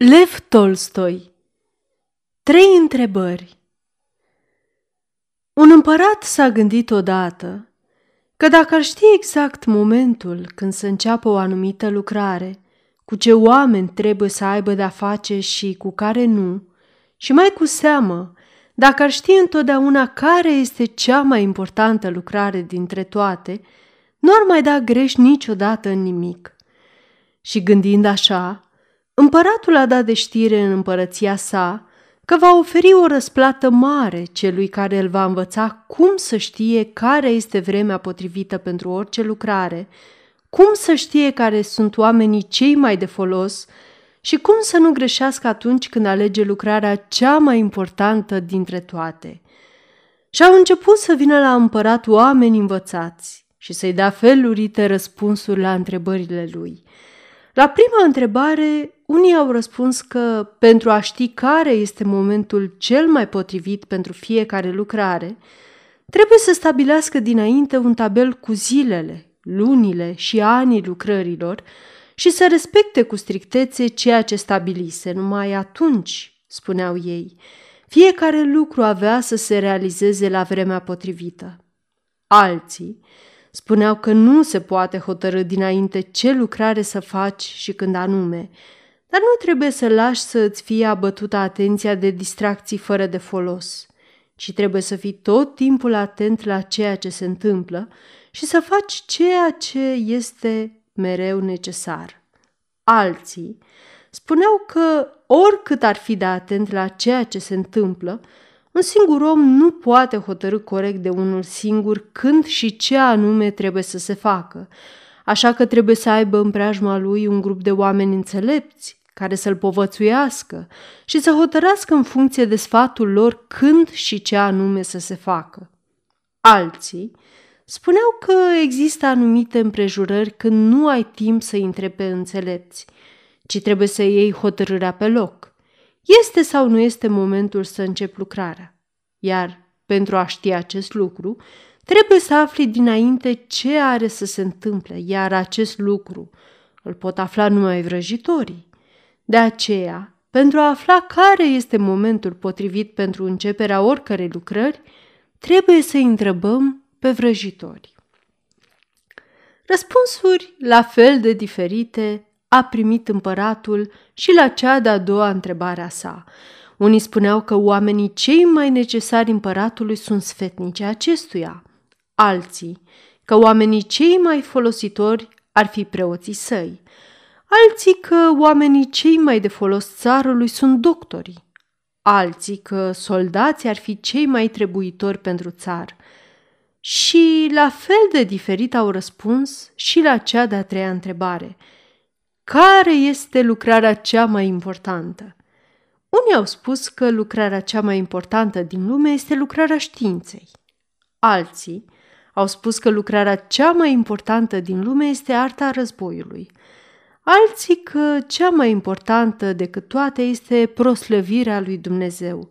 Lev Tolstoi Trei întrebări Un împărat s-a gândit odată că dacă ar ști exact momentul când să înceapă o anumită lucrare, cu ce oameni trebuie să aibă de-a face și cu care nu, și mai cu seamă, dacă ar ști întotdeauna care este cea mai importantă lucrare dintre toate, nu ar mai da greș niciodată în nimic. Și gândind așa, Împăratul a dat de știre în împărăția sa că va oferi o răsplată mare celui care îl va învăța cum să știe care este vremea potrivită pentru orice lucrare, cum să știe care sunt oamenii cei mai de folos și cum să nu greșească atunci când alege lucrarea cea mai importantă dintre toate. Și au început să vină la împărat oameni învățați și să-i dea felurite răspunsuri la întrebările lui – la prima întrebare, unii au răspuns că pentru a ști care este momentul cel mai potrivit pentru fiecare lucrare, trebuie să stabilească dinainte un tabel cu zilele, lunile și anii lucrărilor și să respecte cu strictețe ceea ce stabilise. Numai atunci, spuneau ei, fiecare lucru avea să se realizeze la vremea potrivită. Alții Spuneau că nu se poate hotărâ dinainte ce lucrare să faci și când anume, dar nu trebuie să lași să îți fie abătută atenția de distracții fără de folos, ci trebuie să fii tot timpul atent la ceea ce se întâmplă și să faci ceea ce este mereu necesar. Alții spuneau că oricât ar fi de atent la ceea ce se întâmplă, un singur om nu poate hotărâ corect de unul singur când și ce anume trebuie să se facă, așa că trebuie să aibă în preajma lui un grup de oameni înțelepți care să-l povățuiască și să hotărască în funcție de sfatul lor când și ce anume să se facă. Alții spuneau că există anumite împrejurări când nu ai timp să intre pe înțelepți, ci trebuie să iei hotărârea pe loc este sau nu este momentul să încep lucrarea. Iar pentru a ști acest lucru, trebuie să afli dinainte ce are să se întâmple, iar acest lucru îl pot afla numai vrăjitorii. De aceea, pentru a afla care este momentul potrivit pentru începerea oricărei lucrări, trebuie să întrebăm pe vrăjitori. Răspunsuri la fel de diferite a primit împăratul și la cea de-a doua întrebare a sa. Unii spuneau că oamenii cei mai necesari împăratului sunt sfetnice acestuia, alții că oamenii cei mai folositori ar fi preoții săi, alții că oamenii cei mai de folos țarului sunt doctorii, alții că soldații ar fi cei mai trebuitori pentru țar. Și la fel de diferit au răspuns și la cea de-a treia întrebare – care este lucrarea cea mai importantă? Unii au spus că lucrarea cea mai importantă din lume este lucrarea științei. Alții au spus că lucrarea cea mai importantă din lume este arta războiului. Alții că cea mai importantă decât toate este proslăvirea lui Dumnezeu.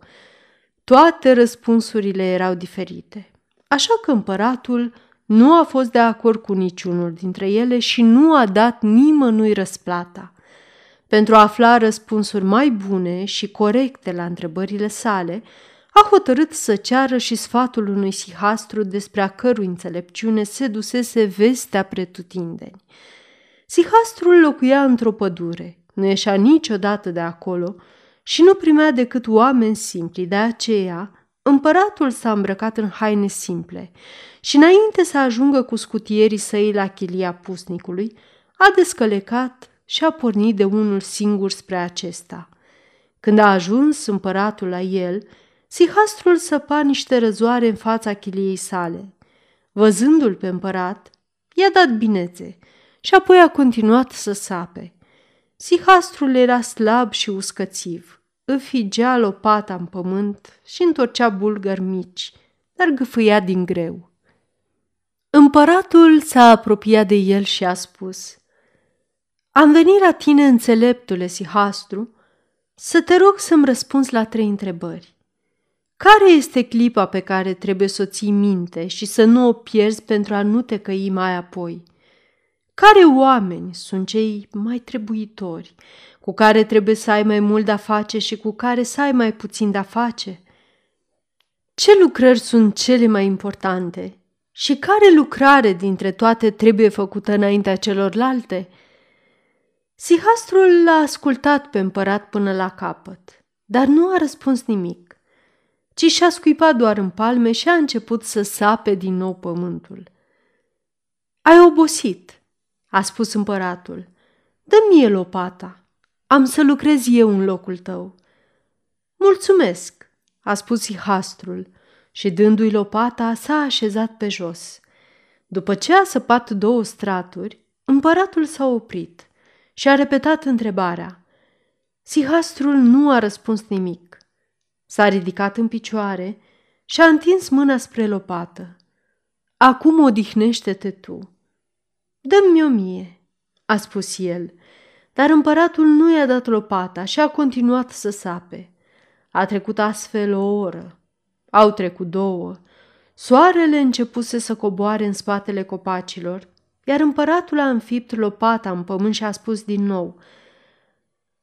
Toate răspunsurile erau diferite. Așa că împăratul nu a fost de acord cu niciunul dintre ele și nu a dat nimănui răsplata. Pentru a afla răspunsuri mai bune și corecte la întrebările sale, a hotărât să ceară și sfatul unui sihastru despre a cărui înțelepciune se dusese vestea pretutindeni. Sihastrul locuia într-o pădure, nu ieșea niciodată de acolo și nu primea decât oameni simpli, de aceea Împăratul s-a îmbrăcat în haine simple și înainte să ajungă cu scutierii săi la chilia pusnicului, a descălecat și a pornit de unul singur spre acesta. Când a ajuns împăratul la el, Sihastrul săpa niște răzoare în fața chiliei sale. Văzându-l pe împărat, i-a dat binețe și apoi a continuat să sape. Sihastrul era slab și uscățiv îfigea lopata în pământ și întorcea bulgări mici, dar gâfâia din greu. Împăratul s-a apropiat de el și a spus, Am venit la tine, înțeleptule Sihastru, să te rog să-mi răspunzi la trei întrebări. Care este clipa pe care trebuie să o ții minte și să nu o pierzi pentru a nu te căi mai apoi? Care oameni sunt cei mai trebuitori, cu care trebuie să ai mai mult de-a face și cu care să ai mai puțin de-a face? Ce lucrări sunt cele mai importante și care lucrare dintre toate trebuie făcută înaintea celorlalte? Sihastrul l-a ascultat pe împărat până la capăt, dar nu a răspuns nimic, ci și-a scuipat doar în palme și a început să sape din nou pământul. Ai obosit, a spus împăratul. Dă mie lopata, am să lucrez eu în locul tău. Mulțumesc, a spus Sihastrul și dându-i lopata s-a așezat pe jos. După ce a săpat două straturi, împăratul s-a oprit și a repetat întrebarea. Sihastrul nu a răspuns nimic. S-a ridicat în picioare și a întins mâna spre lopată. Acum odihnește-te tu. Dă-mi o mie, a spus el, dar împăratul nu i-a dat lopata și a continuat să sape. A trecut astfel o oră. Au trecut două. Soarele începuse să coboare în spatele copacilor iar împăratul a înfipt lopata în pământ și a spus din nou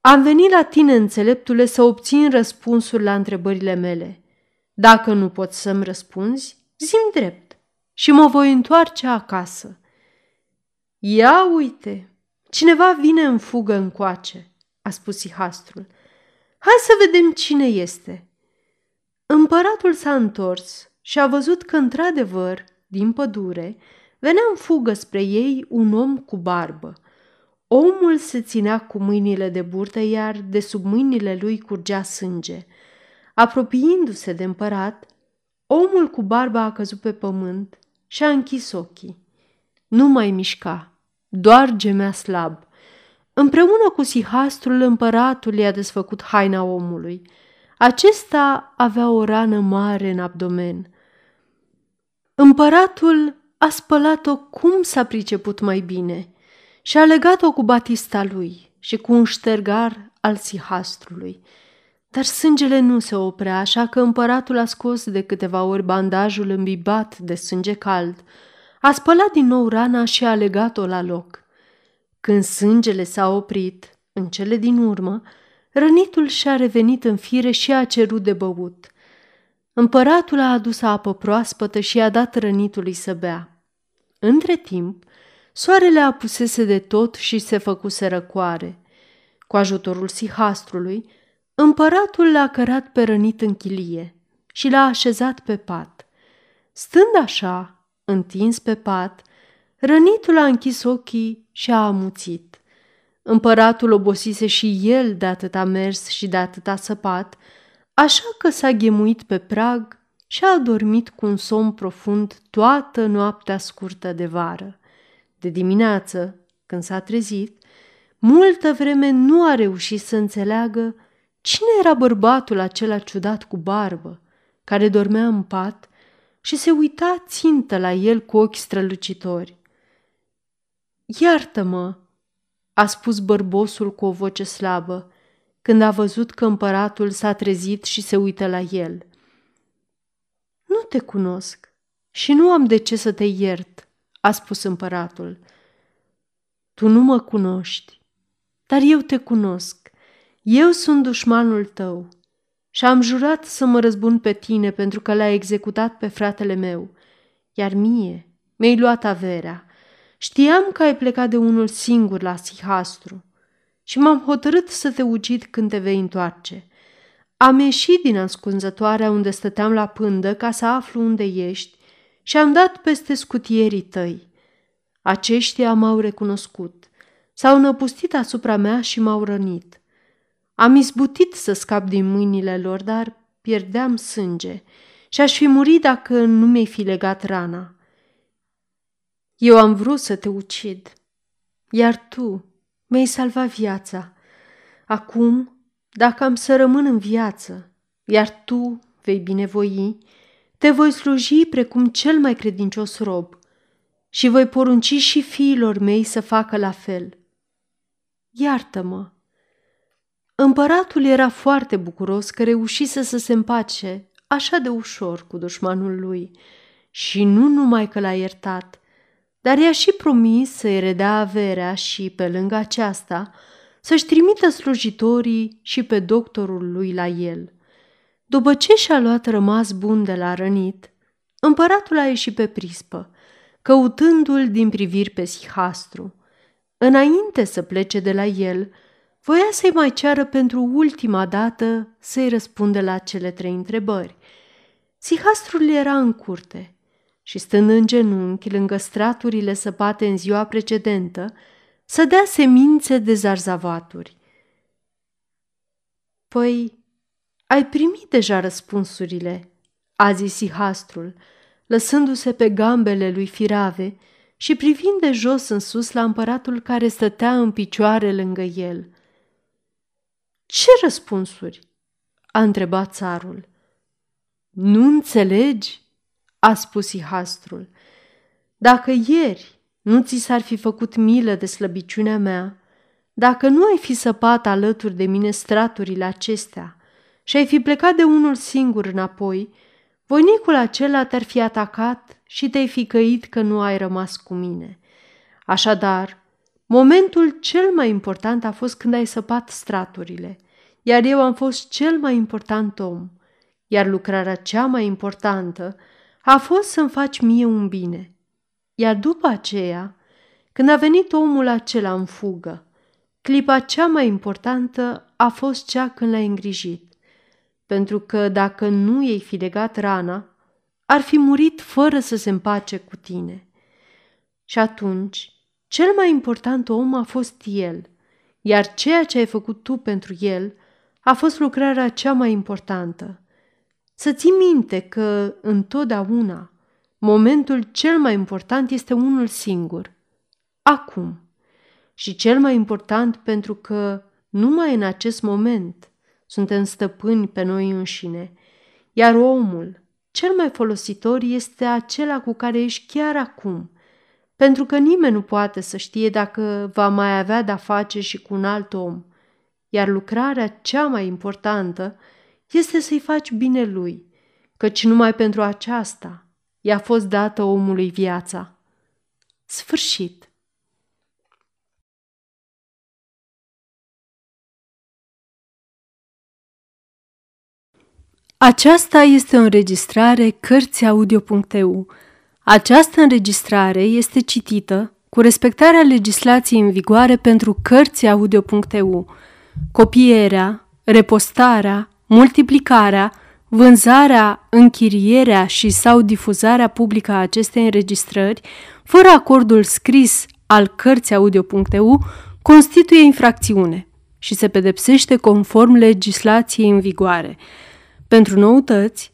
Am venit la tine, înțeleptule, să obțin răspunsuri la întrebările mele. Dacă nu poți să-mi răspunzi, zim drept și mă voi întoarce acasă. Ia uite, cineva vine în fugă încoace, a spus Ihastrul. Hai să vedem cine este. Împăratul s-a întors și a văzut că, într-adevăr, din pădure, Venea în fugă spre ei un om cu barbă. Omul se ținea cu mâinile de burtă, iar de sub mâinile lui curgea sânge. Apropiindu-se de împărat, omul cu barba a căzut pe pământ și a închis ochii. Nu mai mișca, doar gemea slab. Împreună cu sihastrul, împăratul i-a desfăcut haina omului. Acesta avea o rană mare în abdomen. Împăratul a spălat-o cum s-a priceput mai bine și a legat-o cu batista lui și cu un ștergar al sihastrului. Dar sângele nu se oprea, așa că împăratul a scos de câteva ori bandajul îmbibat de sânge cald, a spălat din nou rana și a legat-o la loc. Când sângele s-a oprit, în cele din urmă, rănitul și-a revenit în fire și a cerut de băut. Împăratul a adus apă proaspătă și i-a dat rănitului să bea. Între timp, soarele apusese de tot și se făcuse răcoare. Cu ajutorul sihastrului, împăratul l-a cărat pe rănit în chilie și l-a așezat pe pat. Stând așa, întins pe pat, rănitul a închis ochii și a amuțit. Împăratul obosise și el de atâta mers și de atâta săpat, așa că s-a ghemuit pe prag și a dormit cu un somn profund toată noaptea scurtă de vară. De dimineață, când s-a trezit, multă vreme nu a reușit să înțeleagă cine era bărbatul acela ciudat cu barbă, care dormea în pat și se uita țintă la el cu ochi strălucitori. Iartă-mă, a spus bărbosul cu o voce slabă, când a văzut că împăratul s-a trezit și se uită la el – nu te cunosc și nu am de ce să te iert, a spus împăratul. Tu nu mă cunoști, dar eu te cunosc. Eu sunt dușmanul tău și am jurat să mă răzbun pe tine pentru că l-ai executat pe fratele meu, iar mie mi-ai luat averea. Știam că ai plecat de unul singur la Sihastru și m-am hotărât să te ucid când te vei întoarce. Am ieșit din ascunzătoarea unde stăteam la pândă ca să aflu unde ești și am dat peste scutierii tăi. Aceștia m-au recunoscut, s-au năpustit asupra mea și m-au rănit. Am izbutit să scap din mâinile lor, dar pierdeam sânge și aș fi murit dacă nu mi-ai fi legat rana. Eu am vrut să te ucid, iar tu mi-ai salvat viața. Acum dacă am să rămân în viață, iar tu vei binevoi, te voi sluji precum cel mai credincios rob și voi porunci și fiilor mei să facă la fel. Iartă-mă! Împăratul era foarte bucuros că reușise să se împace așa de ușor cu dușmanul lui și nu numai că l-a iertat, dar i-a și promis să-i redea averea și, pe lângă aceasta, să-și trimită slujitorii și pe doctorul lui la el. După ce și-a luat rămas bun de la rănit, împăratul a ieșit pe prispă, căutându-l din priviri pe Sihastru. Înainte să plece de la el, voia să-i mai ceară pentru ultima dată să-i răspunde la cele trei întrebări. Sihastrul era în curte și, stând în genunchi lângă straturile săpate în ziua precedentă, să dea semințe de zarzavaturi. Păi, ai primit deja răspunsurile, a zis Sihastrul, lăsându-se pe gambele lui Firave și privind de jos în sus la împăratul care stătea în picioare lângă el. Ce răspunsuri? a întrebat țarul. Nu înțelegi? a spus Ihastrul. Dacă ieri nu ți s-ar fi făcut milă de slăbiciunea mea, dacă nu ai fi săpat alături de mine straturile acestea și ai fi plecat de unul singur înapoi, voinicul acela te-ar fi atacat și te-ai fi căit că nu ai rămas cu mine. Așadar, momentul cel mai important a fost când ai săpat straturile, iar eu am fost cel mai important om, iar lucrarea cea mai importantă a fost să-mi faci mie un bine. Iar după aceea, când a venit omul acela în fugă, clipa cea mai importantă a fost cea când l-ai îngrijit, pentru că dacă nu ei fi legat rana, ar fi murit fără să se împace cu tine. Și atunci, cel mai important om a fost el, iar ceea ce ai făcut tu pentru el a fost lucrarea cea mai importantă. Să ții minte că, întotdeauna, momentul cel mai important este unul singur, acum. Și cel mai important pentru că, numai în acest moment, suntem stăpâni pe noi înșine, iar omul, cel mai folositor este acela cu care ești chiar acum, pentru că nimeni nu poate să știe dacă va mai avea de-a face și cu un alt om, iar lucrarea cea mai importantă este să-i faci bine lui, căci numai pentru aceasta i-a fost dată omului viața. Sfârșit. Aceasta este o înregistrare Cărțiaudio.eu. Această înregistrare este citită cu respectarea legislației în vigoare pentru Cărțiaudio.eu. Copierea, repostarea, multiplicarea, vânzarea, închirierea și sau difuzarea publică a acestei înregistrări, fără acordul scris al Cărțiaudio.eu, constituie infracțiune și se pedepsește conform legislației în vigoare. Pentru noutăți,